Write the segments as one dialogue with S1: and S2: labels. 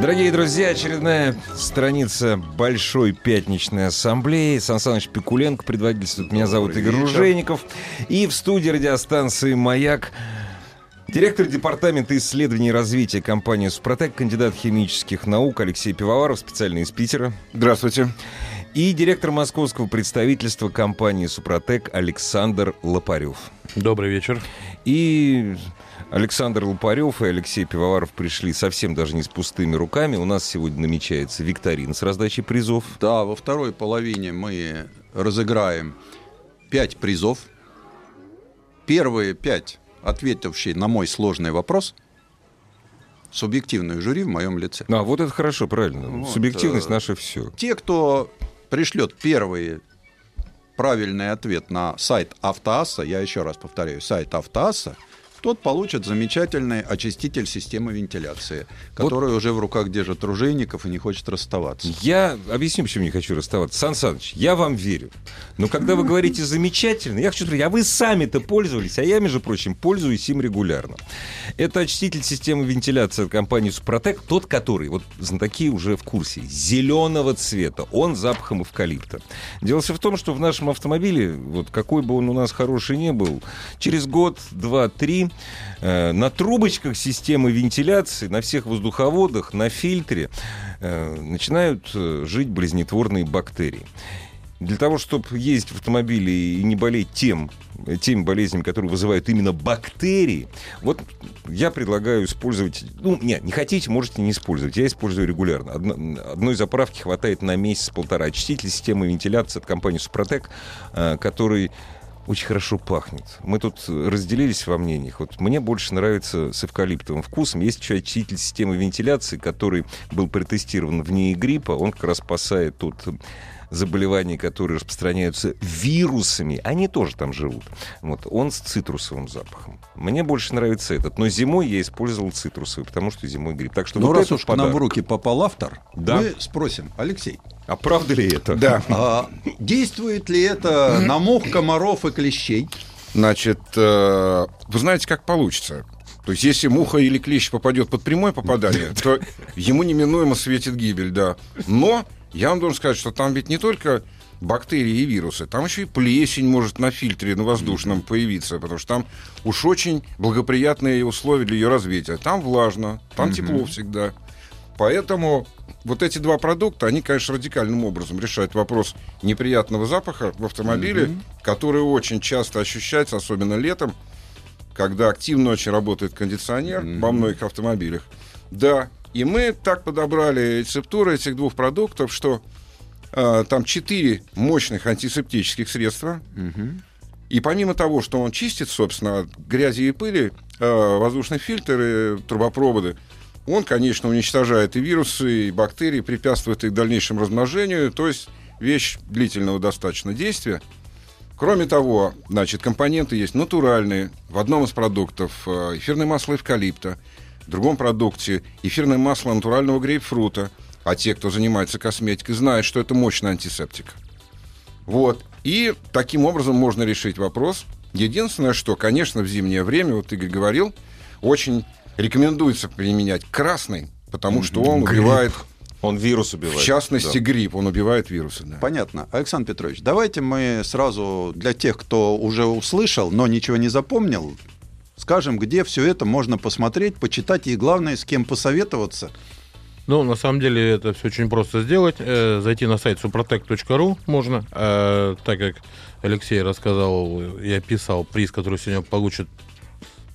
S1: Дорогие друзья, очередная страница Большой пятничной ассамблеи. Сан Саныч Пикуленко предводительствует. Меня зовут Игорь Ружейников. И в студии радиостанции «Маяк» Директор департамента исследований и развития компании «Супротек», кандидат химических наук Алексей Пивоваров, специально из Питера.
S2: Здравствуйте.
S1: И директор московского представительства компании «Супротек» Александр Лопарев.
S3: Добрый вечер.
S1: И Александр Лопарев и Алексей Пивоваров пришли совсем даже не с пустыми руками. У нас сегодня намечается викторина с раздачей призов.
S2: Да, во второй половине мы разыграем пять призов. Первые пять, ответившие на мой сложный вопрос, субъективное жюри в моем лице.
S1: А, вот это хорошо, правильно.
S2: Вот,
S1: Субъективность
S2: э,
S1: наше все.
S2: Те, кто пришлет первый правильный ответ на сайт Автоасса, я еще раз повторяю, сайт Автоасса, тот получит замечательный очиститель системы вентиляции, который уже в руках держит Ружейников и не хочет расставаться.
S1: Я объясню, почему не хочу расставаться. Сан Саныч, я вам верю. Но когда вы говорите замечательно, я хочу спросить, а вы сами-то пользовались, а я, между прочим, пользуюсь им регулярно. Это очиститель системы вентиляции от компании Супротек, тот, который, вот знатоки уже в курсе, зеленого цвета. Он запахом эвкалипта. Дело все в том, что в нашем автомобиле, вот какой бы он у нас хороший не был, через год, два, три, э, на трубочках системы вентиляции, на всех воздуховодах, на фильтре э, начинают э, жить болезнетворные бактерии. Для того, чтобы ездить в автомобиле и не болеть тем, теми болезнями, которые вызывают именно бактерии, вот я предлагаю использовать... Ну, нет, не хотите, можете не использовать. Я использую регулярно. Одно, одной заправки хватает на месяц-полтора. Очиститель системы вентиляции от компании «Супротек», который очень хорошо пахнет. Мы тут разделились во мнениях. Вот мне больше нравится с эвкалиптовым вкусом. Есть еще очиститель системы вентиляции, который был протестирован вне гриппа. Он как раз спасает от заболеваний, которые распространяются вирусами, они тоже там живут. Вот, он с цитрусовым запахом. Мне больше нравится этот. Но зимой я использовал цитрусовый, потому что зимой грипп. Так что
S2: Ну,
S1: вот
S2: раз уж к нам
S1: подарок.
S2: в руки попал автор,
S1: Да.
S2: мы спросим, Алексей,
S1: А правда ли это?
S4: Да,
S2: а действует ли это на мух, комаров и клещей?
S4: значит, э, вы знаете, как получится. То есть, если муха или клещ попадет под прямое попадание, то ему неминуемо светит гибель, да. Но я вам должен сказать, что там ведь не только бактерии и вирусы, там еще и плесень может на фильтре, на воздушном появиться, потому что там уж очень благоприятные условия для ее развития. Там влажно, там тепло всегда. Поэтому вот эти два продукта, они, конечно, радикальным образом решают вопрос неприятного запаха в автомобиле, который очень часто ощущается, особенно летом, когда активно очень работает кондиционер во многих автомобилях. Да, и мы так подобрали рецептуры этих двух продуктов, что э, там четыре мощных антисептических средства. И помимо того, что он чистит, собственно, от грязи и пыли, э, воздушный фильтр и трубопроводы, он, конечно, уничтожает и вирусы, и бактерии, препятствует их дальнейшему размножению, то есть вещь длительного достаточно действия. Кроме того, значит, компоненты есть натуральные. В одном из продуктов э, эфирное масло эвкалипта, в другом продукте эфирное масло натурального грейпфрута. А те, кто занимается косметикой, знают, что это мощный антисептик. Вот. И таким образом можно решить вопрос. Единственное, что, конечно, в зимнее время, вот Игорь говорил, очень рекомендуется применять красный, потому что он убивает,
S1: Он вирус убивает.
S4: в частности,
S1: Да.
S4: грипп, он убивает вирусы. да.
S2: Понятно. Александр Петрович, давайте мы сразу для тех, кто уже услышал, но ничего не запомнил, скажем, где все это можно посмотреть, почитать и, главное, с кем посоветоваться.
S3: Ну, на самом деле, это все очень просто сделать. Э, зайти на сайт suprotec.ru можно. Э, так как Алексей рассказал и описал приз, который сегодня получат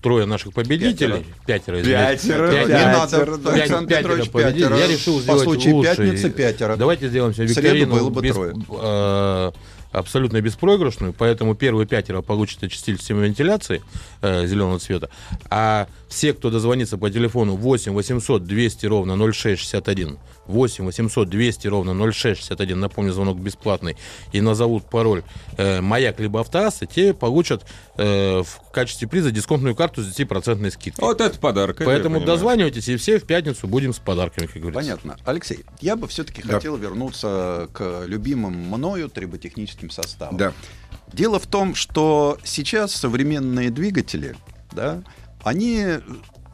S3: трое наших победителей. Пятеро.
S1: Пятеро,
S2: Не надо,
S3: пять-
S2: Александр
S3: пятеро
S2: Петрович,
S3: победителей.
S2: пятеро.
S3: Я решил
S2: По
S3: сделать
S2: случаю
S3: лучше.
S2: пятницы пятеро.
S3: Давайте сделаем себе
S2: В среду
S3: викторину
S2: было бы
S3: без-
S2: трое.
S3: э, абсолютно беспроигрышную, поэтому первые пятеро получат очиститель системы вентиляции э, зеленого цвета, а Все, кто дозвонится по телефону 8 800 200 ровно 0661, 8 800 200 ровно 0661, напомню, звонок бесплатный, и назовут пароль э, «Маяк» либо «Автоасса», те получат э, в качестве приза дисконтную карту с 10% скидкой.
S1: Вот это подарок.
S3: Поэтому дозванивайтесь, и все в пятницу будем с подарками, как говорится.
S2: Понятно. Алексей, я бы все-таки
S4: Да.
S2: хотел вернуться к любимым мною триботехническим составам.
S4: Да.
S2: Дело в том, что сейчас современные двигатели, да, они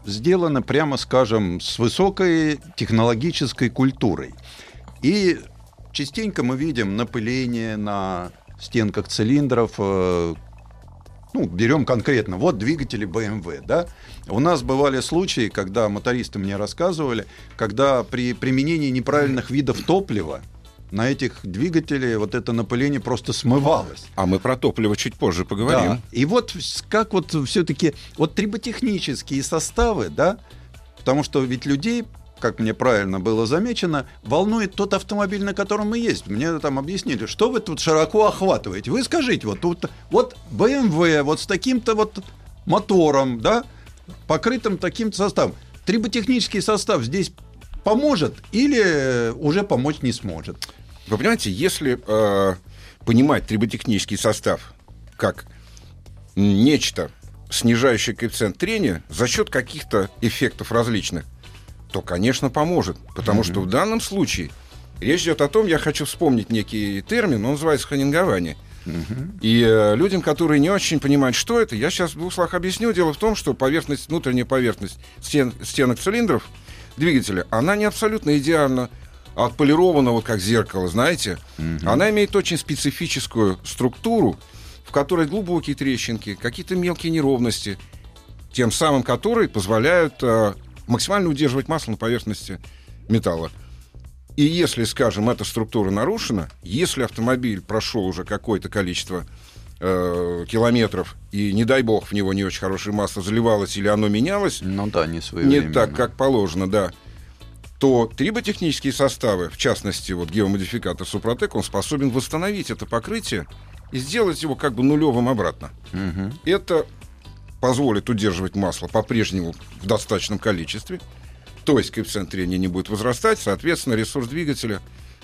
S2: сделаны, прямо скажем, с высокой технологической культурой. И частенько мы видим напыление на стенках цилиндров, э, ну, берем конкретно, вот двигатели BMW, да. У нас бывали случаи, когда мотористы мне рассказывали, когда при применении неправильных видов топлива на этих двигателей вот это напыление просто смывалось.
S4: А мы про топливо чуть позже
S2: Да.
S4: поговорим.
S2: И вот как вот все-таки вот триботехнические составы, да, потому что ведь людей, как мне правильно было замечено, волнует тот автомобиль, на котором мы есть. Мне там объяснили, что вы тут широко охватываете. Вы скажите, вот тут вот BMW, вот с таким-то вот мотором, да, покрытым таким-то составом. Триботехнический состав здесь поможет или уже помочь не сможет?
S4: Вы понимаете, если э, понимать триботехнический состав как нечто, снижающее коэффициент трения за счет каких-то эффектов различных, то, конечно, поможет. Потому что в данном случае речь идет о том, я хочу вспомнить некий термин, он называется ханингование. И э, людям, которые не очень понимают, что это, я сейчас в двух словах объясню. Дело в том, что поверхность, внутренняя поверхность стен, стенок цилиндров двигателя, она не абсолютно идеально отполирована, вот как зеркало, знаете. Она имеет очень специфическую структуру, в которой глубокие трещинки, какие-то мелкие неровности, тем самым которые позволяют э, максимально удерживать масло на поверхности металла. И если, скажем, эта структура нарушена, если автомобиль прошел уже какое-то количество э, километров, и, не дай бог, в него не очень хорошее масло заливалось или оно менялось,
S2: Ну да, не
S4: не так, как положено, да, то триботехнические составы, в частности, вот геомодификатор Супротек, он способен восстановить это покрытие и сделать его как бы нулевым обратно.
S2: Мгм.
S4: Это позволит удерживать масло по-прежнему в достаточном количестве, то есть коэффициент трения не будет возрастать, соответственно, ресурс двигателя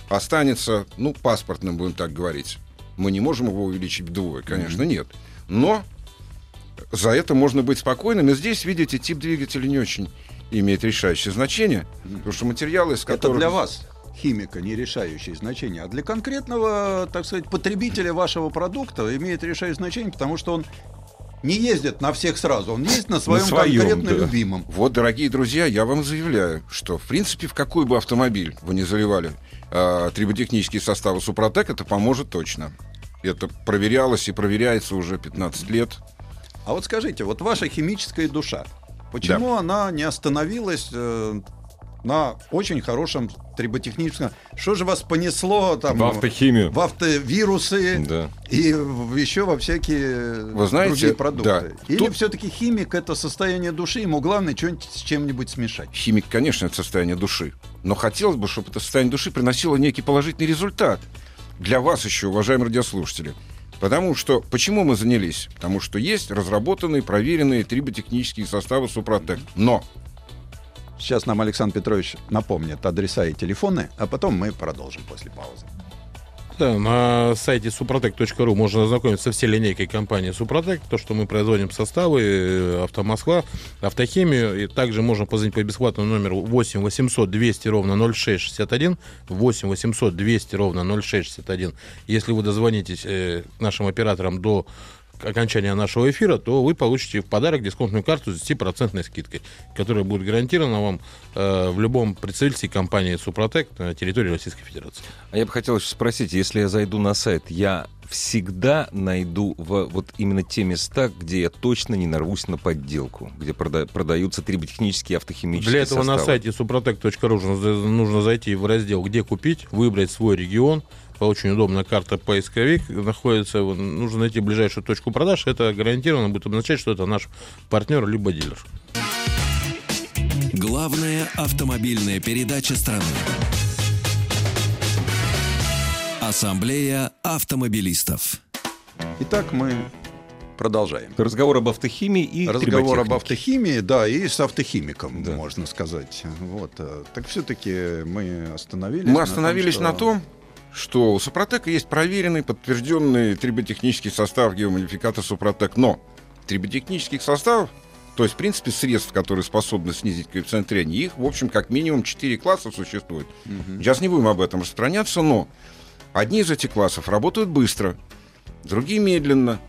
S4: останется, ну, паспортным, будем так говорить. Мы не можем его увеличить вдвое, конечно, нет. Но за это можно быть спокойным. И здесь, видите, тип двигателя не очень имеет решающее значение, потому что материалы, из
S2: Это
S4: которых...
S2: для вас, химика, не решающее значение. А для конкретного, так сказать, потребителя вашего продукта имеет решающее значение, потому что он не ездит на всех сразу, он ездит на своем,
S1: своем,
S2: конкретно
S1: да.
S2: любимом.
S4: Вот, дорогие друзья, я вам заявляю, что, в принципе, в какой бы автомобиль вы не заливали э, триботехнические составы Супротек, это поможет точно. Это проверялось и проверяется уже 15 лет.
S2: А вот скажите, вот ваша химическая душа, почему она не остановилась э, на очень хорошем триботехническом... Что же вас понесло там...
S1: В автохимию.
S2: В автовирусы
S1: Да.
S2: и еще во всякие
S4: Вы знаете,
S2: другие продукты.
S4: да.
S2: Или
S4: Тут-
S2: все-таки химик это состояние души, ему главное что-нибудь с чем-нибудь смешать.
S4: Химик, конечно, это состояние души. Но хотелось бы, чтобы это состояние души приносило некий положительный результат. Для вас еще, уважаемые радиослушатели. Потому что, почему мы занялись? Потому что есть разработанные, проверенные триботехнические составы Супротек. Но
S2: Сейчас нам Александр Петрович напомнит адреса и телефоны, а потом мы продолжим после паузы.
S3: Да, на сайте suprotec.ru можно ознакомиться со всей линейкой компании Супротек, то, что мы производим составы, э, автомосква, автохимию, и также можно позвонить по бесплатному номеру 8 800 200 ровно 0661, 8 800 200 ровно 0661. Если вы дозвонитесь э, нашим операторам до окончания нашего эфира, то вы получите в подарок дисконтную карту с 10% скидкой, которая будет гарантирована вам э, в любом представительстве компании Супротек на территории Российской Федерации.
S1: А я бы хотел еще спросить, если я зайду на сайт, я всегда найду в, вот именно те места, где я точно не нарвусь на подделку, где прода- продаются триботехнические автохимические
S3: Для этого на
S1: составы.
S3: сайте suprotec.ru нужно зайти в раздел «Где купить», выбрать свой регион. Очень удобно, карта поисковик находится. Нужно найти ближайшую точку продаж. Это гарантированно будет означать, что это наш партнер либо дилер.
S5: Главная автомобильная передача страны. Ассамблея автомобилистов.
S2: Итак, мы Продолжаем.
S1: Разговор об автохимии и
S2: Разговор об автохимии, да, и с автохимиком,
S1: Да.
S2: можно сказать. Вот. э, Так все-таки мы остановились.
S4: Мы
S2: на
S4: остановились
S2: том,
S4: на
S2: что-
S4: том, что у Супротека есть проверенный, подтвержденный триботехнический состав геомодификатор Супротек. Но триботехнических составов, то есть, в принципе, средств, которые способны снизить коэффициент трения, их, в общем, как минимум 4 класса существует. Сейчас не будем об этом распространяться, но одни из этих классов работают быстро, другие медленно,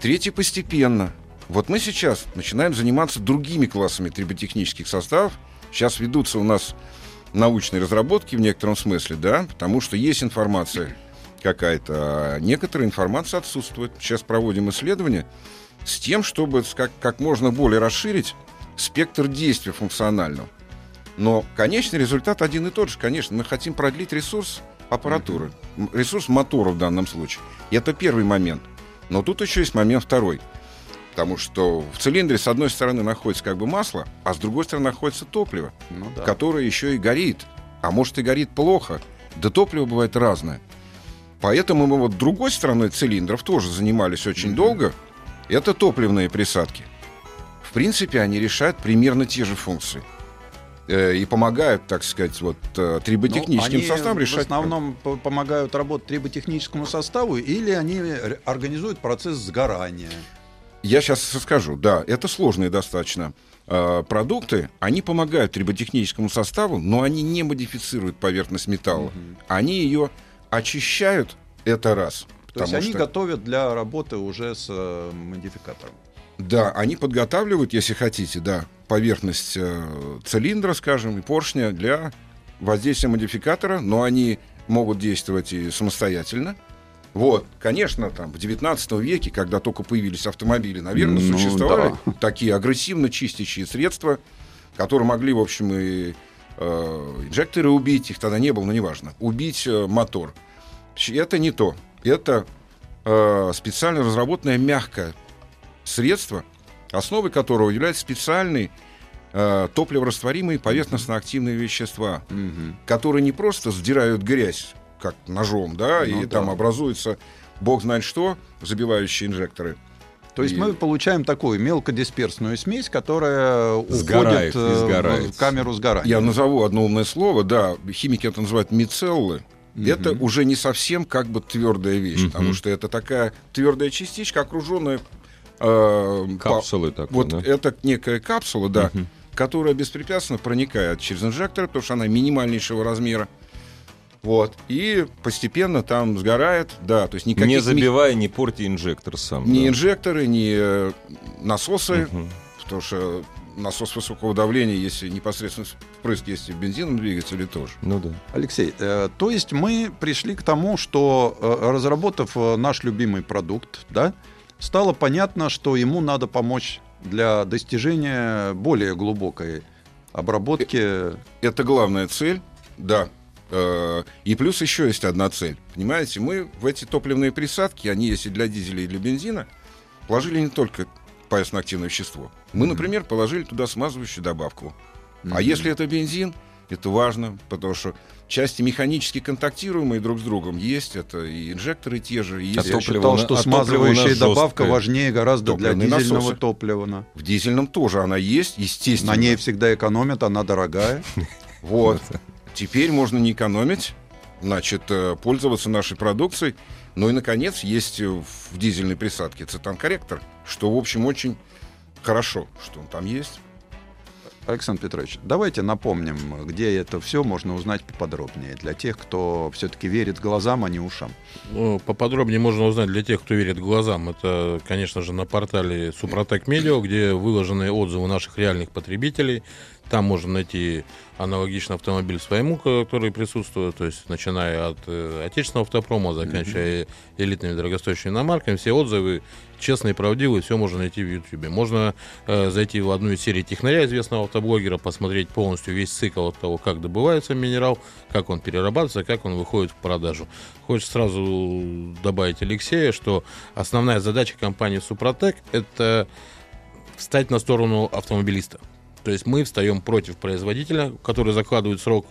S4: третьи постепенно. Вот мы сейчас начинаем заниматься другими классами триботехнических составов. Сейчас ведутся у нас научные разработки в некотором смысле, да, потому что есть информация какая-то, а некоторая информация отсутствует. Сейчас проводим исследования с тем, чтобы как, как можно более расширить спектр действия функционального. Но конечный результат один и тот же. Конечно, мы хотим продлить ресурс аппаратуры, ресурс мотора в данном случае. И это первый момент. Но тут еще есть момент второй. Потому что в цилиндре с одной стороны находится как бы масло, а с другой стороны находится топливо,
S2: Ну да.
S4: которое еще и горит. А может и горит плохо. Да топливо бывает разное. Поэтому мы вот другой стороной цилиндров тоже занимались очень долго. Это топливные присадки. В принципе, они решают примерно те же функции. Э, И помогают, так сказать, вот э, триботехническим
S2: Ну,
S4: составам
S2: в
S4: решать.
S2: основном по- помогают работать триботехническому составу или они организуют процесс сгорания.
S4: Я сейчас скажу, да, это сложные достаточно э, продукты, они помогают триботехническому составу, но они не модифицируют поверхность металла. Они ее очищают, это раз.
S2: То есть они
S4: что-
S2: готовят для работы уже с э, модификатором.
S4: Да, они подготавливают, если хотите, да, поверхность э, цилиндра, скажем, и поршня для воздействия модификатора, но они могут действовать и самостоятельно. Вот, конечно, там в 19 веке, когда только появились автомобили, наверное,
S2: Ну,
S4: существовали такие агрессивно чистящие средства, которые могли, в общем, и э, инжекторы убить, их тогда не было, но неважно, убить э, мотор. Это не то. Это э, специально разработанное мягкое средство, основой которого являются специальные э, топливорастворимые поверхностно-активные вещества, которые не просто сдирают грязь, как ножом, да,
S2: Ну
S4: и
S2: да.
S4: там образуется бог знает что, забивающие инжекторы.
S2: То есть
S4: И-
S2: мы получаем такую мелкодисперсную смесь, которая
S1: Сгорает
S2: уходит э,
S1: сгорает.
S2: в камеру сгорания.
S4: Я назову одно умное слово, да, химики это называют мицеллы. Это уже не совсем как бы твердая вещь,
S1: Мгм.
S4: потому что это такая твердая частичка, окруженная э, по-
S1: Капсулы такой,
S4: Вот
S1: да?
S4: это некая капсула, да,
S1: Мгм.
S4: которая беспрепятственно проникает через инжектор, потому что она минимальнейшего размера. Вот. И постепенно там сгорает, да, то есть никаких
S1: Не забивая, не порти инжектор сам.
S4: ни
S1: да.
S4: инжекторы, ни э, насосы,
S1: Мгм.
S4: потому что насос высокого давления, если непосредственно впрыск есть и в бензиновом двигателе тоже.
S1: Ну да.
S2: Алексей, э, то есть мы пришли к тому, что э, разработав э, наш любимый продукт, да, стало понятно, что ему надо помочь для достижения более глубокой обработки.
S4: Это главная цель, да. Э, И плюс еще есть одна цель. Понимаете, мы в эти топливные присадки, они есть и для дизеля, и для бензина, положили не только поверхностно-активное вещество. Мы, например, положили туда смазывающую добавку. А если это бензин, это важно, потому что части механически контактируемые друг с другом есть. Это и инжекторы те же, и
S1: А
S4: есть
S2: Я
S1: топливо
S2: считал,
S1: на-
S2: что
S1: а
S2: смазывающая добавка важнее гораздо для
S4: Топливные
S2: дизельного
S4: насосы.
S2: топлива. на-
S4: в дизельном тоже она есть, естественно.
S2: На ней всегда экономят, она дорогая.
S4: Вот. Теперь можно не экономить, значит, э, пользоваться нашей продукцией. Ну и, наконец, есть э, в дизельной присадке цитан-корректор, что, в общем, очень хорошо, что он там есть.
S2: Александр Петрович, давайте напомним, где это все можно узнать поподробнее для тех, кто все-таки верит глазам, а не ушам.
S3: Ну, поподробнее можно узнать для тех, кто верит глазам. Это, конечно же, на портале Супротек Медиа, где выложены отзывы наших реальных потребителей. Там можно найти аналогичный автомобиль своему, который присутствует, то есть начиная от э, отечественного автопрома, заканчивая элитными дорогостоящими иномарками. Все отзывы честные, правдивые, все можно найти в Ютьюбе. Можно э, зайти в одну из серий технаря, известного автоблогера, посмотреть полностью весь цикл от того, как добывается минерал, как он перерабатывается, как он выходит в продажу. Хочется сразу добавить Алексея, что основная задача компании Супротек – это встать на сторону автомобилиста. То есть мы встаем против производителя, который закладывает срок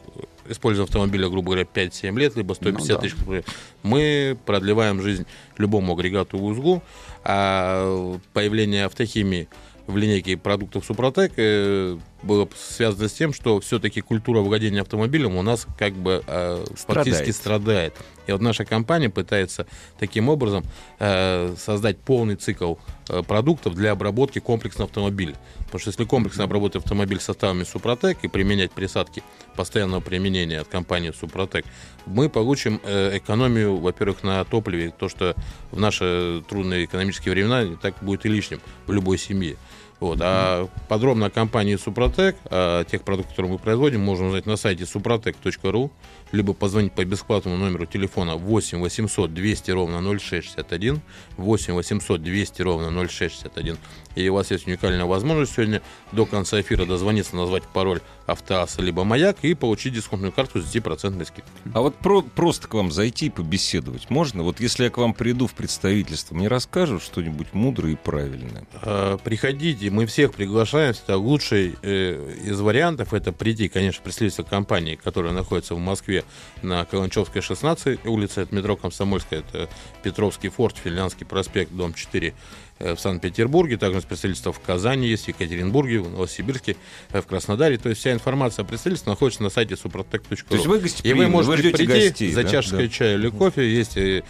S3: используя автомобиля, грубо говоря, 5-7 лет, либо 150
S2: Ну да.
S3: тысяч, мы продлеваем жизнь любому агрегату и узлу, а появление автохимии в линейке продуктов Супротек э, было связано с тем, что все-таки культура владения автомобилем у нас как бы э, фактически страдает. И вот наша компания пытается таким образом э, создать полный цикл э, продуктов для обработки комплексного автомобиля. Потому что если комплексно обработать автомобиль составами Супротек и применять присадки постоянного применения от компании Супротек, мы получим э, экономию, во-первых, на топливе, то, что в наши трудные экономические времена так будет и лишним в любой семье. Вот. А подробно о компании Супротек, о тех продуктах, которые мы производим, можно узнать на сайте suprotec.ru, либо позвонить по бесплатному номеру телефона 8 800 200 ровно 0661, 8 800 200 ровно 0661. И у вас есть уникальная возможность сегодня до конца эфира дозвониться, назвать пароль автоаса либо маяк и получить дисконтную карту с 10% скидкой.
S1: А вот про- просто к вам зайти и побеседовать можно? Вот если я к вам приду в представительство, мне расскажут что-нибудь мудрое и правильное?
S3: Э, Приходите, мы всех приглашаем. Это лучший э, из вариантов это прийти, конечно, в представительство компании, которая находится в Москве на Каланчевской 16 улице, это метро Комсомольская, это Петровский форт, Финляндский проспект, дом 4 э, в Санкт-Петербурге, также представительство в Казани есть, в Екатеринбурге, в Новосибирске, э, в Краснодаре. То есть вся информация о представительстве находится на сайте suprotec.ru.
S1: То есть вы
S3: И
S1: гостеприимны,
S3: вы можете
S1: вы
S3: прийти
S1: гостей,
S3: за
S1: да?
S3: чашкой
S1: Да.
S3: чая или кофе. Есть э,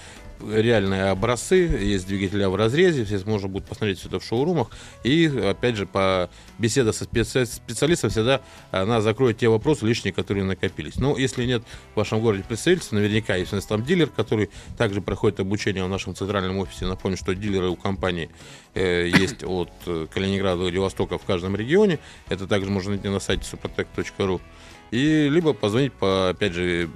S3: реальные образцы, есть двигателя в разрезе, все можно будет посмотреть все это в шоурумах. И, опять же, по беседа со специ- специалистом всегда она закроет те вопросы лишние, которые накопились. Но если нет в вашем городе представительства, наверняка есть у нас там дилер, который также проходит обучение в нашем центральном офисе. Напомню, что дилеры у компании э, есть от Калининграда до Владивостока в каждом регионе. Это также можно найти на сайте suprotec.ru. И либо позвонить по, опять же,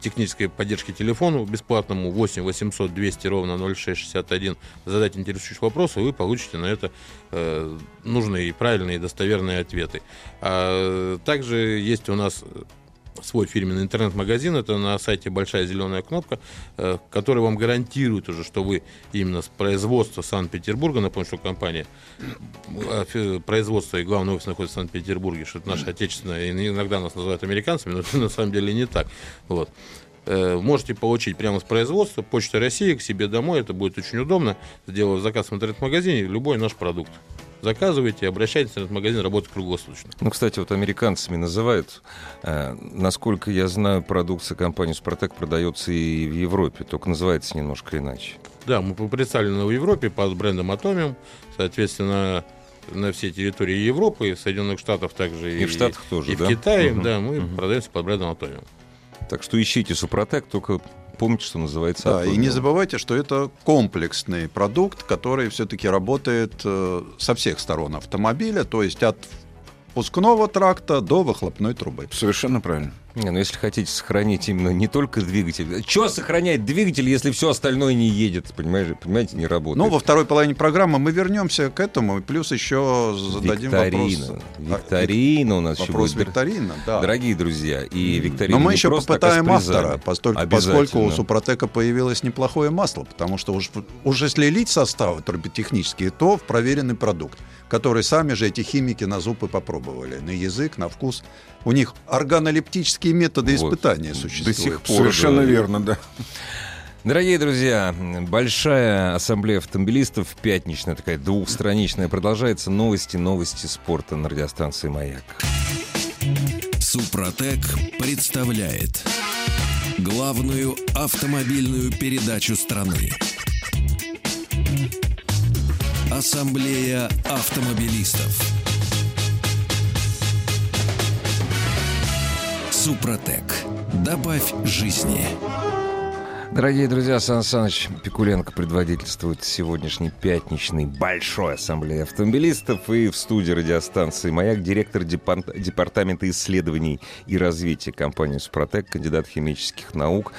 S3: технической поддержки телефону бесплатному 8 800 200 ровно 0661 задать интересующий вопрос, и вы получите на это э, нужные, правильные и достоверные ответы. А также есть у нас свой фирменный интернет-магазин, это на сайте большая зеленая кнопка, э, который вам гарантирует уже, что вы именно с производства Санкт-Петербурга, напомню, что компания э, производство и главный офис находится в Санкт-Петербурге, что это наше отечественное, иногда нас называют американцами, но это на самом деле не так. Вот. Э, Можете получить прямо с производства, Почта России, к себе домой, это будет очень удобно, сделав заказ в интернет-магазине, любой наш продукт. Заказывайте, обращайтесь, интернет-магазин работает круглосуточно.
S1: Ну, кстати, вот американцами называют. Э, насколько я знаю, продукция компании «Супротек» продается и в Европе, только называется немножко иначе.
S3: Да, мы представлены в Европе под брендом Atomium, соответственно, на всей территории Европы, Соединенных Штатов также
S1: И в Штатах тоже,
S3: и
S1: да?
S3: в Китае,
S1: Мгм,
S3: да, мы
S1: мгм.
S3: продаемся под брендом Atomium.
S1: Так что ищите «Супротек», только помните, что называется
S2: Да, и не забывайте, что это комплексный продукт, который все-таки работает э, со всех сторон автомобиля, то есть от впускного тракта до выхлопной трубы.
S4: Совершенно правильно.
S1: Не, ну если хотите сохранить именно не только двигатель. Что сохраняет двигатель, если все остальное не едет, понимаете, понимаете, не работает?
S2: Ну, во второй половине программы мы вернемся к этому, плюс еще зададим
S1: викторина.
S2: вопрос.
S1: Викторина у нас еще
S2: Вопрос
S1: будет.
S2: викторина, да.
S1: Дорогие друзья, и викторина
S2: Но мы еще
S1: а
S2: попытаем автора, поскольку у Супротека появилось неплохое масло, потому что уж, уж если лить составы турботехнические, то в проверенный продукт, который сами же эти химики на зуб и попробовали, на язык, на вкус. У них органолептические методы
S1: Вот.
S2: испытания
S1: До
S2: существуют.
S1: сих пор.
S4: Совершенно
S1: да.
S4: верно, да.
S1: Дорогие друзья, большая ассамблея автомобилистов, пятничная такая двухстраничная, продолжается. Новости, новости спорта на радиостанции «Маяк».
S5: Супротек представляет главную автомобильную передачу страны. Ассамблея автомобилистов. Супротек. Добавь жизни.
S1: Дорогие друзья, Сан Саныч Пикуленко предводительствует сегодняшней пятничной большой ассамблеи автомобилистов и в студии радиостанции «Маяк» директор департамента исследований и развития компании «Супротек», кандидат химических наук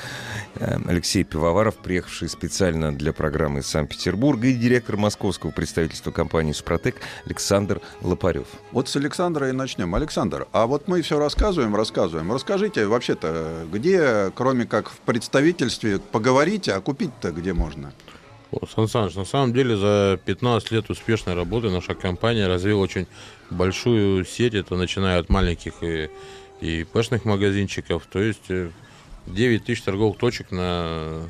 S1: э, Алексей Пивоваров, приехавший специально для программы из Санкт-Петербурга, и директор московского представительства компании «Супротек» Александр Лопарев.
S2: Вот с Александра и начнем. Александр, а вот мы все рассказываем, рассказываем. Расскажите вообще-то, где, кроме как в представительстве, поговорите, а купить-то где можно?
S3: Сан Саныч, на самом деле за 15 лет успешной работы наша компания развила очень большую сеть. Это начиная от маленьких и и пэшных магазинчиков. То есть э, 9 тысяч торговых точек на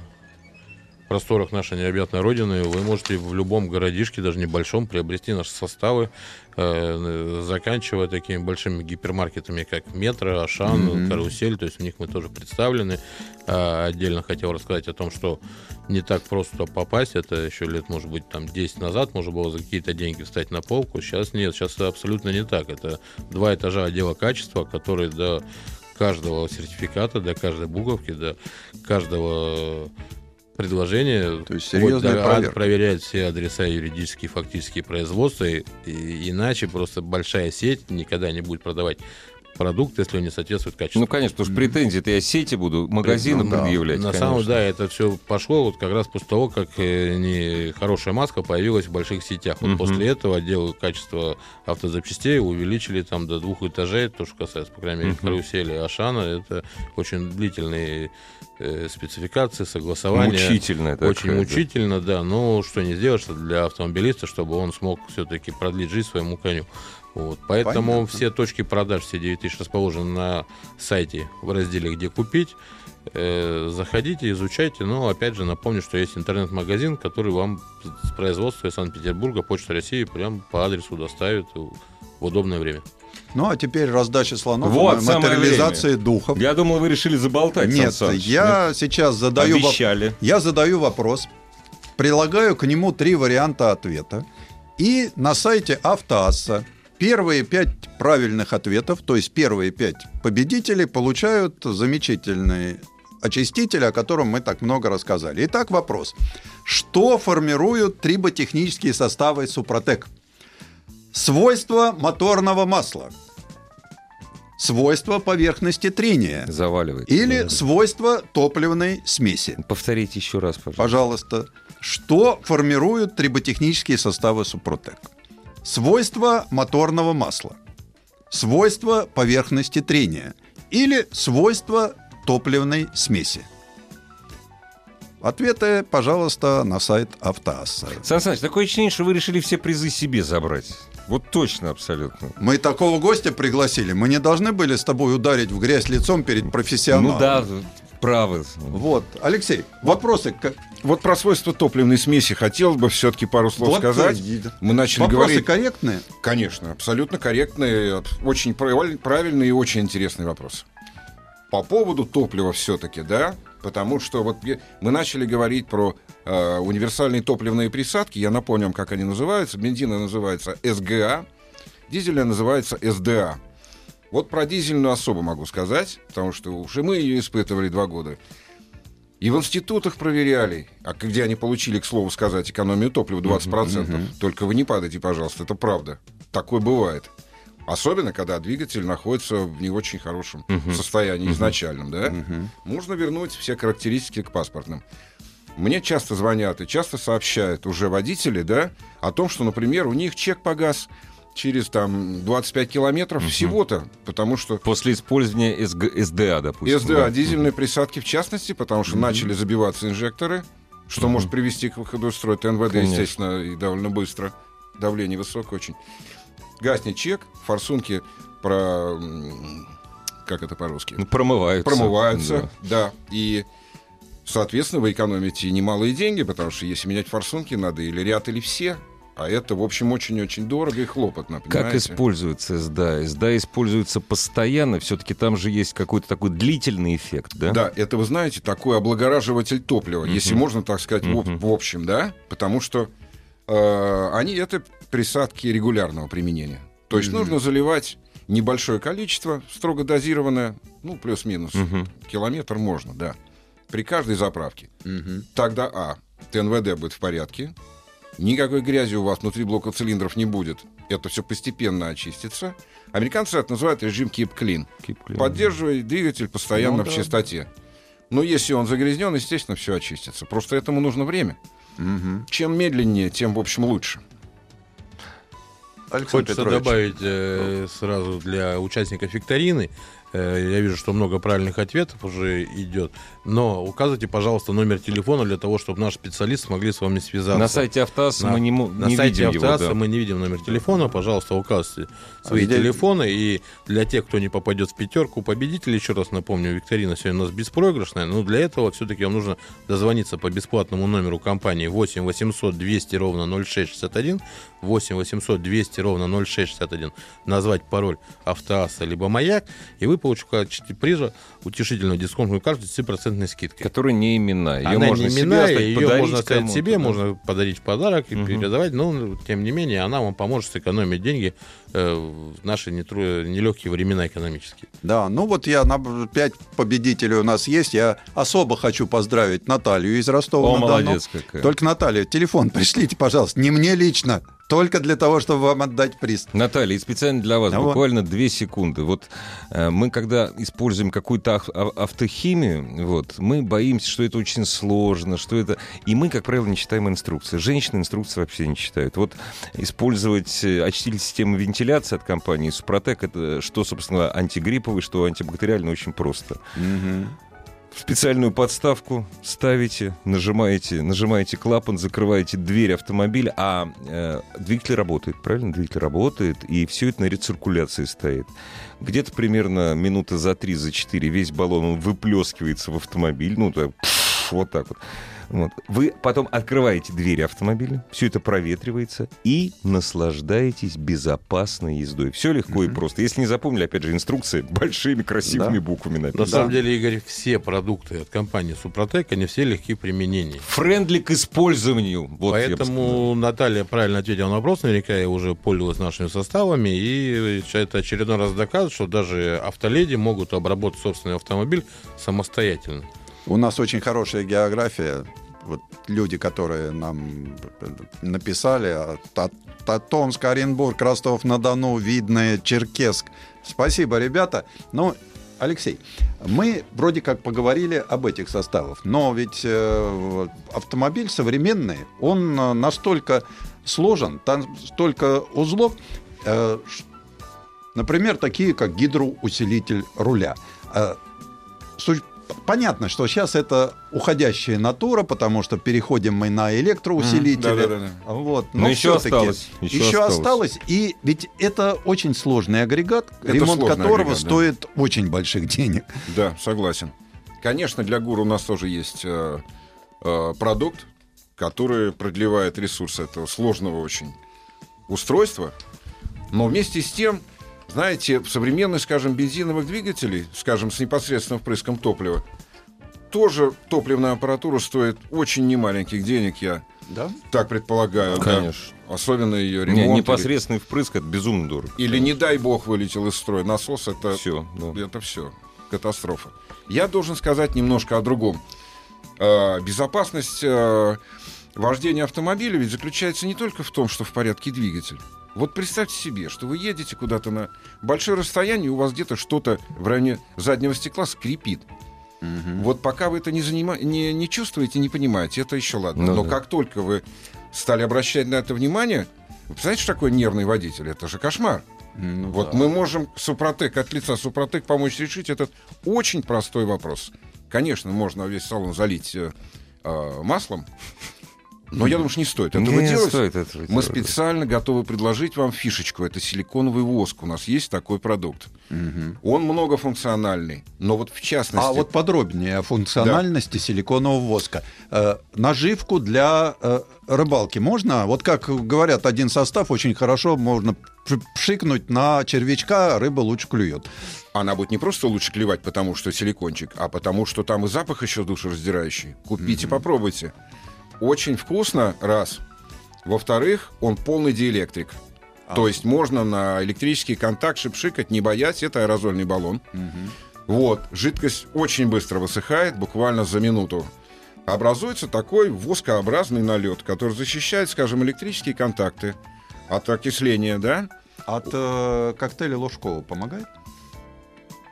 S3: просторах нашей необъятной родины. Вы можете в любом городишке, даже небольшом, приобрести наши составы, э, заканчивая такими большими гипермаркетами, как Метро, Ашан, Карусель. То есть в них мы тоже представлены. А отдельно хотел рассказать о том, что не так просто попасть. Это еще лет, может быть, там 10 назад можно было за какие-то деньги встать на полку. Сейчас нет, сейчас это абсолютно не так. Это два этажа отдела качества, которые до каждого сертификата, до каждой буковки, до каждого предложения.
S2: То есть серьезная
S3: до-
S2: проверка.
S3: проверяет все адреса юридические, фактические производства. И, и иначе просто большая сеть никогда не будет продавать продукт, если он не соответствует качеству.
S1: Ну, конечно, потому что претензии-то я сети буду магазины
S2: Ну, да.
S1: предъявлять.
S3: На
S1: конечно.
S3: самом деле, да, это все пошло вот как раз после того, как э, не хорошая маска появилась в больших сетях. Вот после этого отдел качества автозапчастей увеличили там до двух этажей, то, что касается, по крайней мере,
S1: Мгм.
S3: карусели и Ашана. Это очень длительные э, спецификации, согласования.
S1: Мучительная такая,
S3: Очень
S1: да.
S3: мучительно, да. Но что не сделаешь для автомобилиста, чтобы он смог все-таки продлить жизнь своему коню. Вот. Поэтому
S2: Понятно.
S3: все точки продаж, все 9 тысяч расположены на сайте в разделе «Где купить». Э, заходите, изучайте. Но, опять же, напомню, что есть интернет-магазин, который вам с производства из Санкт-Петербурга, Почта России, прям по адресу доставит в удобное время.
S2: Ну, а теперь раздача слонов,
S1: Вот,
S2: и
S1: самое
S2: материализация духов.
S1: Я думал, вы решили заболтать,
S2: Нет,
S1: Сан Саныч.
S2: я сейчас задаю, воп-
S1: Обещали.
S2: я задаю вопрос, прилагаю к нему три варианта ответа, и на сайте Автоасса первые пять правильных ответов, то есть первые пять победителей, получают замечательный очиститель, о котором мы так много рассказали. Итак, вопрос. Что формируют триботехнические составы Супротек? Свойства моторного масла. Свойства поверхности трения.
S1: Заваливает.
S2: Или
S1: Да.
S2: свойства топливной смеси.
S1: Повторите еще раз, пожалуйста.
S2: Пожалуйста. Что формируют триботехнические составы Супротек? Свойства моторного масла. Свойства поверхности трения. Или свойства топливной смеси. Ответы, пожалуйста, на сайт Автоасса.
S1: Сан Саныч, такое ощущение, что вы решили все призы себе забрать. Вот точно, абсолютно.
S2: Мы такого гостя пригласили. Мы не должны были с тобой ударить в грязь лицом перед профессионалом.
S1: Ну да, правы.
S2: Вот. Алексей, вопросы.
S4: Вот про свойства топливной смеси хотелось бы все-таки пару слов
S2: Вот,
S4: сказать.
S2: э,
S4: Мы начали
S2: Вопросы
S4: говорить...
S2: корректные?
S4: Конечно, абсолютно корректный, очень правиль- правильный и очень интересный вопрос. По поводу топлива все-таки, да, потому что вот я- мы начали говорить про э, универсальные топливные присадки, я напомню, как они называются. Бензина называется СГА, дизеля называется СДА. Вот про дизельную особо могу сказать, потому что уже мы ее испытывали два года. И в институтах проверяли, а где они получили, к слову сказать, экономию топлива 20%. Только вы не падайте, пожалуйста, это правда. Такое бывает. Особенно, когда двигатель находится в не очень хорошем состоянии изначальном, да? Можно вернуть все характеристики к паспортным. Мне часто звонят и часто сообщают уже водители, да, о том, что, например, у них чек погас через там 25 километров всего-то, потому что
S1: После использования СГ СДА, допустим.
S4: СДА,
S1: да.
S4: дизельные присадки в частности, потому что начали забиваться инжекторы, что может привести к выходу из строя ТНВД,
S1: Конечно.
S4: естественно, и довольно быстро. Давление высокое очень. Гаснет чек, форсунки про... Как это по-русски?
S1: Ну, промываются.
S4: Промываются,
S1: Да.
S4: да. И, соответственно, вы экономите немалые деньги, потому что если менять форсунки, надо или ряд, или все. А это, в общем, очень-очень дорого и хлопотно,
S1: Как
S4: понимаете?
S1: используется СДА? СДА используется постоянно, все-таки там же есть какой-то такой длительный эффект, да?
S4: Да, это, вы знаете, такой облагораживатель топлива, если можно так сказать, в, об-
S1: Мгм.
S4: в общем, да, потому что э, они это присадки регулярного применения. То есть нужно заливать небольшое количество, строго дозированное, ну, плюс-минус,
S1: Мгм.
S4: километр можно, да, при каждой заправке. Тогда, а, ТНВД будет в порядке, никакой грязи у вас внутри блока цилиндров не будет, это все постепенно очистится. Американцы это называют режим keep clean.
S1: Keep clean.
S4: Поддерживай двигатель постоянно
S2: Ну
S4: в
S2: да.
S4: чистоте. Но если он загрязнен, естественно, все очистится. Просто этому нужно время.
S2: Мгм.
S4: Чем медленнее, тем, в общем, лучше.
S2: Александр
S3: Хочется
S2: Петрович.
S3: добавить э, сразу для участников викторины Я вижу, что много правильных ответов уже идет. Но указывайте, пожалуйста, номер телефона для того, чтобы наши специалисты смогли с вами связаться.
S1: На сайте Автоаса мы не, мо-
S3: На
S1: не
S3: сайте
S1: видим его.
S3: Автоаса
S1: да.
S3: мы не видим номер телефона. Пожалуйста, указывайте свои
S2: здесь-
S3: телефоны. И для тех, кто не попадет в пятерку победителей, еще раз напомню, викторина сегодня у нас беспроигрышная. Но для этого все-таки вам нужно дозвониться по бесплатному номеру компании 8 800 200 ровно 0661. 8 800 200 ровно 0661. Назвать пароль Автоаса либо Маяк. И вы получите приза утешительную дисконтную карту с 10% скидкой.
S1: Которая не имена. Ее
S3: Она
S1: можно
S3: не
S1: себе
S3: именная,
S1: оставить,
S3: ее можно оставить себе,
S1: да.
S3: можно подарить в подарок и
S1: Мгм.
S3: передавать, но тем не менее она вам поможет сэкономить деньги э, в наши нетру- нелегкие времена экономические.
S2: Да, ну вот я на пять победителей у нас есть. Я особо хочу поздравить Наталью из
S1: О,
S2: Ростова-на-Дону.
S1: молодец какая.
S2: Только Наталья, телефон пришлите, пожалуйста, не мне лично, только для того, чтобы вам отдать приз.
S1: Наталья, и специально для вас
S2: вот.
S1: буквально две секунды. Вот э, мы, когда используем какую-то ав- ав- автохимию, вот, мы боимся, что это очень сложно, что это... И мы, как правило, не читаем инструкции. Женщины инструкции вообще не читают. Вот использовать э, очиститель системы вентиляции от компании Супротек, это что, собственно, антигрипповый, что антибактериальный, очень просто. В специальную подставку ставите, нажимаете, нажимаете клапан, закрываете дверь автомобиля, а э, двигатель работает, правильно? Двигатель работает, и все это на рециркуляции стоит. Где-то примерно минуты за три, за четыре весь баллон он выплескивается в автомобиль, ну, так, пф, вот так вот. Вот. Вы потом открываете двери автомобиля, все это проветривается и наслаждаетесь безопасной ездой. Все легко и просто. Если не запомнили, опять же, инструкции большими красивыми
S2: Да.
S1: буквами
S3: На
S1: написаны.
S3: самом деле, Игорь, все продукты от компании Супротек, они все легки в применении.
S1: Френдли к использованию. Вот.
S3: Поэтому Наталья правильно ответила на вопрос, наверняка я уже пользовалась нашими составами, и это очередной раз доказывает, что даже автоледи могут обработать собственный автомобиль самостоятельно.
S2: У нас очень хорошая география. Вот люди, которые нам написали, а, Та- Татомск, Оренбург, Ростов-на-Дону, Видное, Черкесск. Спасибо, ребята. Ну, Алексей, мы вроде как поговорили об этих составах, но ведь э, автомобиль современный, он э, настолько сложен, там столько узлов, э, например, такие как гидроусилитель руля. Э, Понятно, что сейчас это уходящая натура, потому что переходим мы на электроусилители.
S4: да-да-да.
S2: Вот.
S1: Но еще
S2: всё-таки
S1: осталось, еще
S2: Еще,
S1: осталось.
S2: осталось. И ведь это очень сложный агрегат,
S4: Это
S2: ремонт которого
S4: агрегат, да.
S2: стоит очень больших денег.
S4: Да, согласен. Конечно, для ГУР у нас тоже есть э, э, продукт, который продлевает ресурсы этого сложного очень устройства. Но вместе с тем, знаете, в современных, скажем, бензиновых двигателей, скажем, с непосредственным впрыском топлива, тоже топливная аппаратура стоит очень немаленьких денег, я
S2: Да?
S4: так предполагаю. да.
S1: Конечно.
S4: Особенно ее
S1: Не,
S4: ремонт. или-
S1: непосредственный впрыск это безумно дорого.
S4: Или, не дай бог, вылетел из строя насос, это
S1: Все.
S4: это все катастрофа. Я должен сказать немножко о другом. Э, Безопасность э, вождения автомобиля ведь заключается не только в том, что в порядке двигатель. Вот представьте себе, что вы едете куда-то на большое расстояние, у вас где-то что-то в районе заднего стекла скрипит. Вот пока вы это не, занима- не, не чувствуете, не понимаете, это еще ладно.
S1: Ну
S4: Но
S1: да.
S4: как только вы стали обращать на это внимание, вы представляете, что такое нервный водитель? Это же кошмар.
S2: Ну
S4: Вот
S2: да.
S4: мы можем Супротек от лица Супротек помочь решить этот очень простой вопрос. Конечно, можно весь салон залить э, маслом, но я думаю, что не стоит этого
S1: Не
S4: делать.
S1: стоит этого
S4: Мы
S1: делать.
S4: специально готовы предложить вам фишечку. Это силиконовый воск. У нас есть такой продукт. Он многофункциональный, но вот в частности...
S2: А вот подробнее о функциональности силиконового воска. Э, наживку для э, рыбалки можно? Вот как говорят, один состав очень хорошо можно пш- пшикнуть на червячка, рыба лучше клюет.
S4: Она будет не просто лучше клевать, потому что силикончик, а потому что там и запах еще душераздирающий. Купите, попробуйте. Очень вкусно, раз. Во-вторых, он полный диэлектрик. То есть можно на электрический контакт шипшикать, не боясь, это аэрозольный баллон. Вот, жидкость очень быстро высыхает, буквально за минуту. Образуется такой воскообразный налет, который защищает, скажем, электрические контакты от окисления, да?
S2: От э, коктейля Ложкова помогает?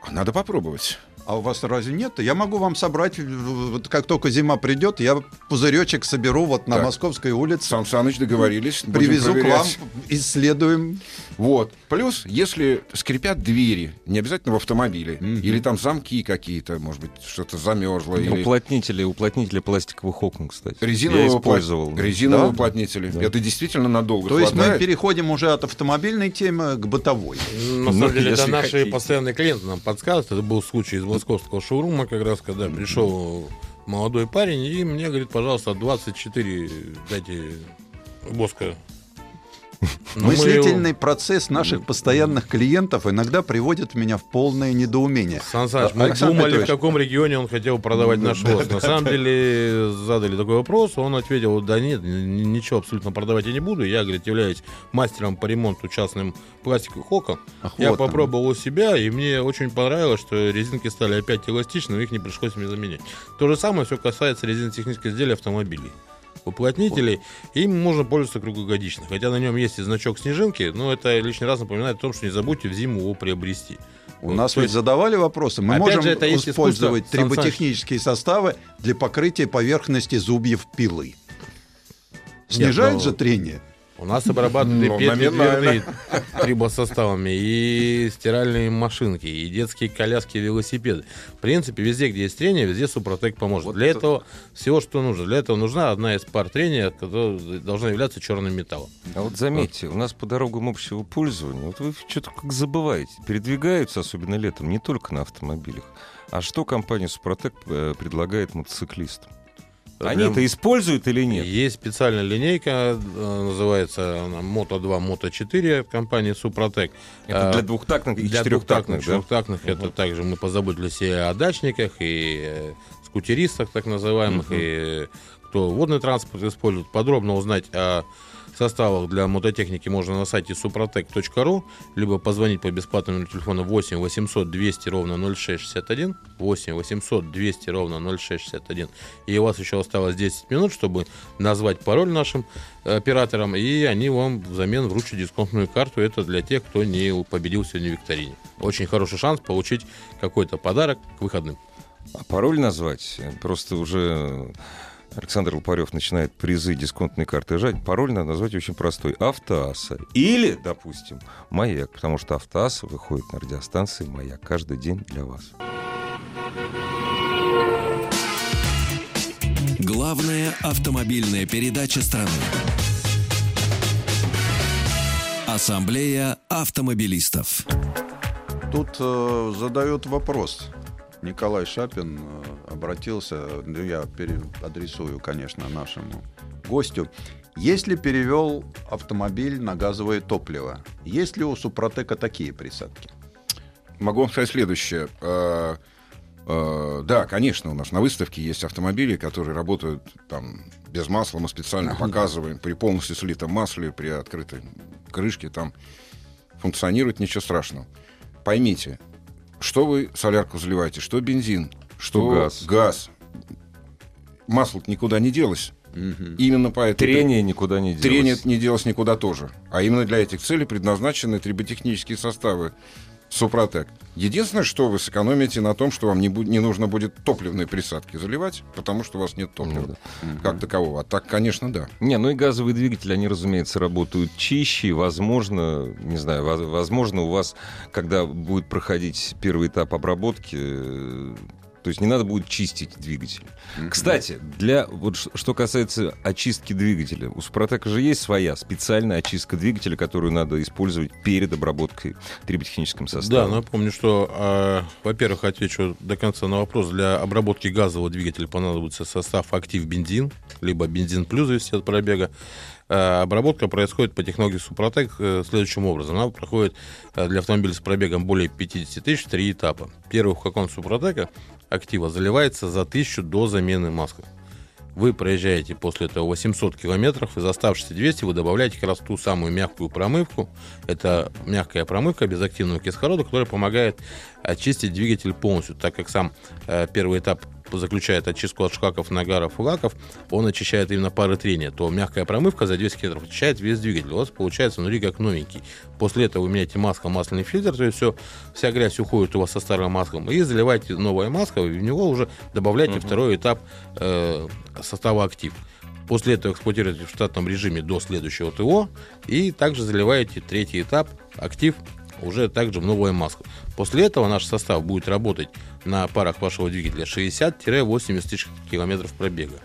S4: А Надо попробовать.
S2: А у вас разве нет? Я могу вам собрать, вот как только зима придет, я пузыречек соберу вот на
S4: Так.
S2: Московской улице,
S4: Сан Саныч договорились.
S2: привезу к вам, исследуем.
S4: Вот. Плюс, если скрипят двери, не обязательно в автомобиле, или там замки какие-то, может быть, что-то замерзло, или
S1: Уплотнители, уплотнители пластиковых окон, кстати.
S4: резиновые,
S1: Я использовал.
S4: резиновые
S2: Да?
S4: уплотнители. Это действительно надолго
S2: То есть мы
S4: хватает.
S2: переходим уже от автомобильной темы к бытовой.
S3: На самом
S1: Ну,
S3: деле, это наши
S1: хотите.
S3: постоянные клиенты нам подсказывают. Это был случай из московского шоурума, как раз, когда пришел молодой парень и мне говорит, пожалуйста, 24 дайте воска. Но мы
S2: Мыслительный процесс наших постоянных клиентов иногда приводит меня в полное недоумение.
S3: Сан Саныч, мы
S2: Александр
S3: думали,
S2: Петрович.
S3: в каком регионе он хотел продавать наш воск. На самом деле задали такой вопрос, он ответил, да нет, ничего абсолютно продавать я не буду. Я, говорит, являюсь мастером по ремонту частным пластиковых окон.
S2: Ах,
S3: Я
S2: вот
S3: попробовал у себя, и мне очень понравилось, что резинки стали опять эластичными, их не пришлось мне заменять. То же самое все касается резинотехнических изделий автомобилей. Уплотнителей, им можно пользоваться круглогодично. Хотя на нем есть и значок снежинки, но это лишний раз напоминает о том, что не забудьте в зиму его приобрести.
S2: У
S3: Вот,
S2: нас ведь
S3: есть-
S2: задавали вопросы. Мы
S3: Опять
S2: можем
S3: же, это
S2: использовать
S3: искусство,
S2: триботехнические составы для покрытия поверхности зубьев пилы. Снижает
S3: но-
S2: же трение?
S3: У нас обрабатывают и
S4: Ну,
S3: петли дверные трибосоставами, и стиральные машинки, и детские коляски, и велосипеды. В принципе, везде, где есть трение, везде Супротек поможет.
S1: Вот
S3: Для
S1: это-
S3: этого всего, что нужно. Для этого нужна одна из пар трения, которая должна являться черным металлом.
S1: А вот заметьте, у нас по дорогам общего пользования, вот вы что-то как забываете, передвигаются, особенно летом, не только на автомобилях. А что компания Супротек э, предлагает мотоциклистам? Они-то используют или нет?
S3: Есть специальная линейка, э, называется Moto 2, Moto 4 от компании Супротек.
S1: Это
S3: А,
S1: для двухтактных и
S3: Для
S1: четырехтактных, да?
S3: четырехтактных это также мы позаботились и о дачниках, и э, скутеристах так называемых, и кто водный транспорт использует. Подробно узнать о составах для мототехники можно на сайте suprotec.ru, либо позвонить по бесплатному номеру телефона 8 800 200 ровно 0661, 8 800 200 ровно 0661. И у вас еще осталось 10 минут, чтобы назвать пароль нашим э, операторам, и они вам взамен вручат дисконтную карту. Это для тех, кто не победил сегодня в викторине. Очень хороший шанс получить какой-то подарок к выходным.
S1: А пароль назвать? Просто уже Александр Лопарев начинает призы дисконтной карты жать. Пароль надо назвать очень простой. Автоасса. Или, допустим, Маяк. Потому что Автоасса выходит на радиостанции Маяк каждый день для вас.
S5: Главная автомобильная передача страны. Ассамблея автомобилистов.
S2: Тут э, задают вопрос. Николай Шапин э, обратился, ну, я пере- адресую, конечно, нашему гостю. Если перевел автомобиль на газовое топливо, есть ли у Супротека такие присадки?
S4: Могу вам сказать следующее. Э, э, Да, конечно, у нас на выставке есть автомобили, которые работают там без масла. Мы специально показываем при полностью слитом масле, при открытой крышке. Там функционирует ничего страшного. Поймите, что вы солярку заливаете, что бензин, что
S1: газ.
S4: газ. Масло никуда не делось. Именно поэтому...
S1: Трение никуда не делось.
S4: Трение не делось никуда тоже. А именно для этих целей предназначены триботехнические составы Супротек. Единственное, что вы сэкономите на том, что вам не, бу- не нужно будет топливные присадки заливать, потому что у вас нет топлива как такового. А так, конечно, да.
S1: Не, ну и газовые двигатели, они, разумеется, работают чище. Возможно, не знаю, воз- возможно, у вас, когда будет проходить первый этап обработки, э, то есть не надо будет чистить двигатель. Кстати, для вот что касается очистки двигателя, у Супротека же есть своя специальная очистка двигателя, которую надо использовать перед обработкой триботехническим
S3: Да,
S1: составом.
S3: напомню, что, э, во-первых, отвечу до конца на вопрос. Для обработки газового двигателя понадобится состав актив бензин, либо бензин плюс, зависит от пробега. Э, обработка происходит по технологии Супротек э, следующим образом. Она проходит э, для автомобиля с пробегом более 50 тысяч в три этапа. Первый флакон Супротека актива заливается за тысячу до замены маски. Вы проезжаете после этого 800 километров, из оставшихся 200 вы добавляете как раз ту самую мягкую промывку. Это мягкая промывка без активного кислорода, которая помогает очистить двигатель полностью, так как сам э, первый этап заключает очистку от шлаков, нагаров и лаков, он очищает именно пары трения, то мягкая промывка за 200 километров очищает весь двигатель. У вас получается внутри как новенький. После этого вы меняете масло, масляный фильтр, то есть все, вся грязь уходит у вас со старым маслом, и заливаете новое масло, и в него уже добавляете второй этап э, состава актив. После этого эксплуатируете в штатном режиме до следующего ТО и также заливаете третий этап актив уже также в новую маску. После этого наш состав будет работать на парах вашего двигателя 60-80 тысяч километров пробега.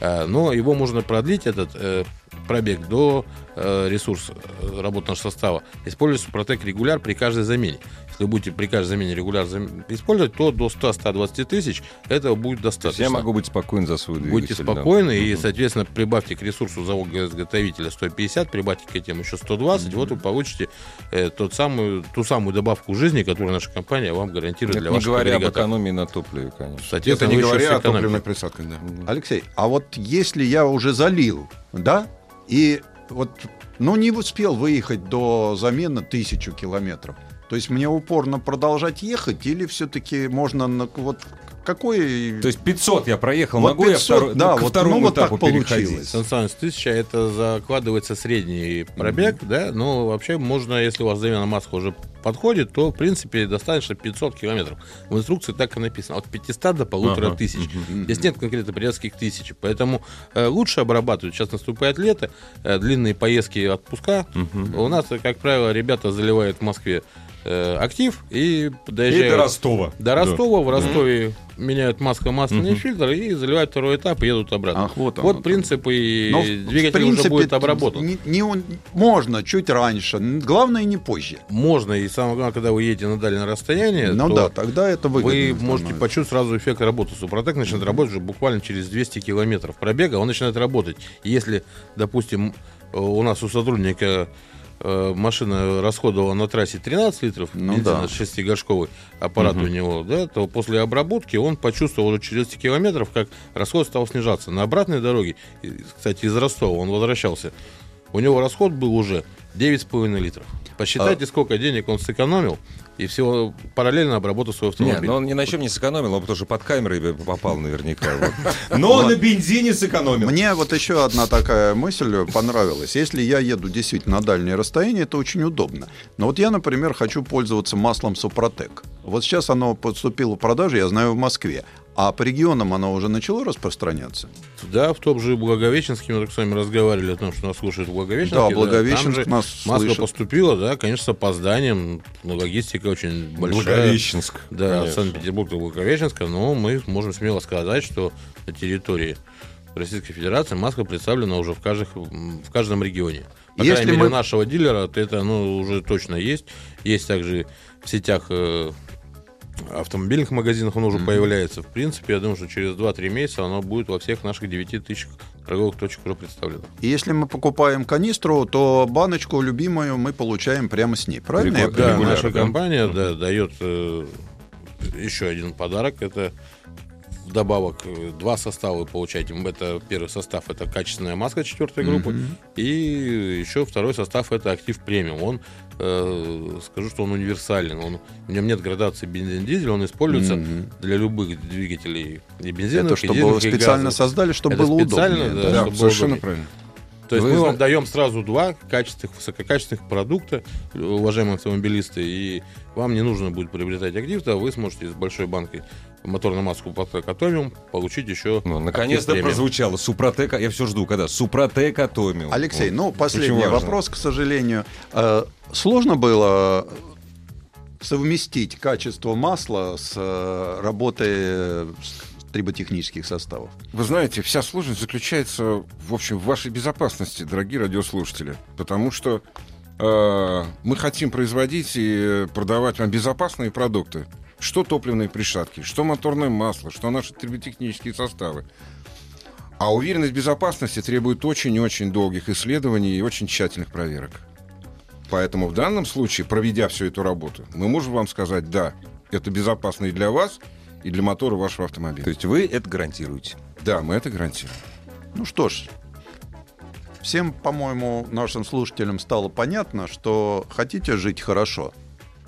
S3: Э, Но его можно продлить, этот э, пробег, до э, ресурса э, работы нашего состава. Используя Супротек регуляр при каждой замене. Если вы будете при каждой замене регуляр зам- использовать, то до 100-120 тысяч этого будет
S1: То есть
S3: достаточно.
S1: я могу быть спокоен за свой двигатель.
S3: Будьте
S1: да.
S3: спокойны и, соответственно, прибавьте к ресурсу завода-изготовителя 150, прибавьте к этим еще 120, вот вы получите э, тот самую, ту самую добавку жизни, которую наша компания вам гарантирует
S1: Это
S3: для
S1: не говоря об
S3: агрегатов.
S1: экономии на топливе, конечно.
S4: Это
S3: Соответственно,
S4: не
S3: вы еще
S4: говоря о
S3: сэкономите.
S4: топливных присадках, да.
S2: Алексей, а вот если я уже залил, да, и вот, ну, не успел выехать до замены тысячу километров, то есть мне упорно продолжать ехать или все-таки можно, на- вот, какой...
S1: То есть 500 я проехал,
S2: Вот
S1: могу я
S2: 500,
S1: второй,
S2: да,
S1: к
S2: вот,
S1: второму
S2: ну, вот так
S1: этапу переходить?
S2: получилось.
S3: Сан Саныч, тысяча это закладывается средний пробег, да, но вообще можно, если у вас замена маска уже подходит, то, в принципе, достаточно 500 километров. В инструкции так и написано, от 500 до полутора
S1: Ага,
S3: тысяч. Здесь нет конкретно порядских тысяч, поэтому э, лучше обрабатывать. Сейчас наступает лето, э, длинные поездки, отпуска. У нас, э, как правило, ребята заливают в Москве э, актив и
S1: И
S3: доезжают
S1: до Ростова.
S3: до Ростова, в Ростове меняют масло-масляный
S1: Мгм.
S3: фильтр и заливают второй этап и едут обратно.
S2: Ах, вот оно
S3: вот
S2: там.
S3: принцип и
S2: Но, в
S3: двигатель
S2: принципе,
S3: уже будет обработан.
S2: не- не он- можно чуть раньше, главное не позже.
S3: Можно, и самое главное, когда вы едете на дальнее расстояние,
S2: Ну
S3: то
S2: да, тогда это выгодно.
S3: вы можете
S2: становится.
S3: почувствовать сразу эффект работы. Супротек начинает работать уже буквально через 200 километров пробега, он начинает работать. И Если, допустим, э, у нас у сотрудника машина расходовала на трассе 13 литров
S2: Ну
S3: бензина,
S2: да.
S3: шестигоршковый аппарат у него, да, то после обработки он почувствовал уже через 200 километров, как расход стал снижаться. На обратной дороге, кстати, из Ростова он возвращался, у него расход был уже 9,5 литров. Посчитайте, сколько денег он сэкономил, и всего параллельно обработал свой
S1: Нет,
S3: автомобиль.
S1: но он ни на чем не сэкономил, он потому что под камерой попал наверняка. вот. Но на бензине сэкономил.
S2: Мне вот еще одна такая мысль понравилась. Если я еду действительно на дальнее расстояние, это очень удобно. Но вот я, например, хочу пользоваться маслом Супротек. Вот сейчас оно поступило в продажу, я знаю, в Москве. А по регионам оно уже начало распространяться?
S3: Да, в том же Благовещенске мы так с вами разговаривали о том, что нас слушают в Благовещенске.
S2: Да, Благовещенск
S3: там же
S2: нас
S3: маска
S2: слышит.
S3: поступила, да, конечно, с опозданием. но Логистика очень большая.
S1: Благовещенск.
S3: Да. Санкт-Петербурга до Благовещенска, но мы можем смело сказать, что на территории Российской Федерации маска представлена уже в, каждых, в каждом регионе. По
S2: Если
S3: крайней мере,
S2: мы-
S3: нашего дилера то это ну, уже точно есть. Есть также в сетях э, автомобильных магазинах он уже появляется. В принципе, я думаю, что через 2-3 месяца оно будет во всех наших 9 тысячах торговых точек уже представлено.
S2: И если мы покупаем канистру, то баночку любимую мы получаем прямо с ней. Правильно? я
S1: Регулярно.
S3: Да, наша
S1: да?
S3: компания да, дает э, еще один подарок. Это вдобавок э, два состава вы получаете. Это первый состав это качественная маска четвертой группы. И еще второй состав это актив премиум. Он э, скажу, что он универсален. Он, в нем нет градации бензин-дизель, он используется
S2: Мгм.
S3: для любых двигателей и бензиновых,
S2: Это
S3: и
S2: чтобы
S3: и
S2: специально
S3: газовых.
S2: создали, чтобы
S3: Это
S2: было удобнее.
S3: да.
S4: Да,
S3: чтобы
S4: совершенно
S3: удобнее.
S4: правильно.
S3: То есть
S1: Вы
S3: мы вам даем сразу два качественных, высококачественных продукта, уважаемые автомобилисты, и вам не нужно будет приобретать актив, а вы сможете с большой банкой моторную маску Атомиум получить еще
S1: Ну, наконец-то прозвучало. Супротек, я все жду, когда Супротек Атомиум.
S2: Алексей,
S1: Вот.
S2: ну, последний вопрос, к сожалению. Э, Сложно было совместить качество масла с э, работой э, триботехнических составов?
S4: Вы знаете, вся сложность заключается, в общем, в вашей безопасности, дорогие радиослушатели. Потому что э, мы хотим производить и продавать вам безопасные продукты. Что топливные пришатки, что моторное масло, что наши триботехнические составы. А уверенность в безопасности требует очень и очень долгих исследований и очень тщательных проверок. Поэтому в данном случае, проведя всю эту работу, мы можем вам сказать, да, это безопасно и для вас, и для мотора вашего автомобиля.
S1: То есть вы это гарантируете?
S4: Да, мы это гарантируем.
S2: Ну что ж, всем, по-моему, нашим слушателям стало понятно, что хотите жить хорошо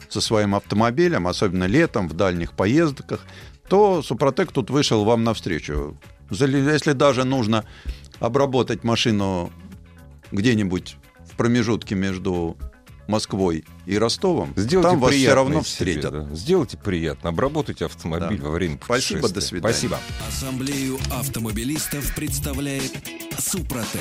S2: со своим автомобилем, особенно летом, в дальних поездках, то Супротек тут вышел вам навстречу. Если даже нужно обработать машину где-нибудь в промежутке между Москвой и Ростовом,
S1: Сделайте
S2: там вас все равно
S1: себе,
S2: встретят.
S1: да. Сделайте приятно. Обработайте автомобиль
S2: Да.
S1: во время
S2: Спасибо,
S1: путешествия.
S2: до свидания.
S1: Спасибо.
S5: Ассамблею автомобилистов представляет Супротек.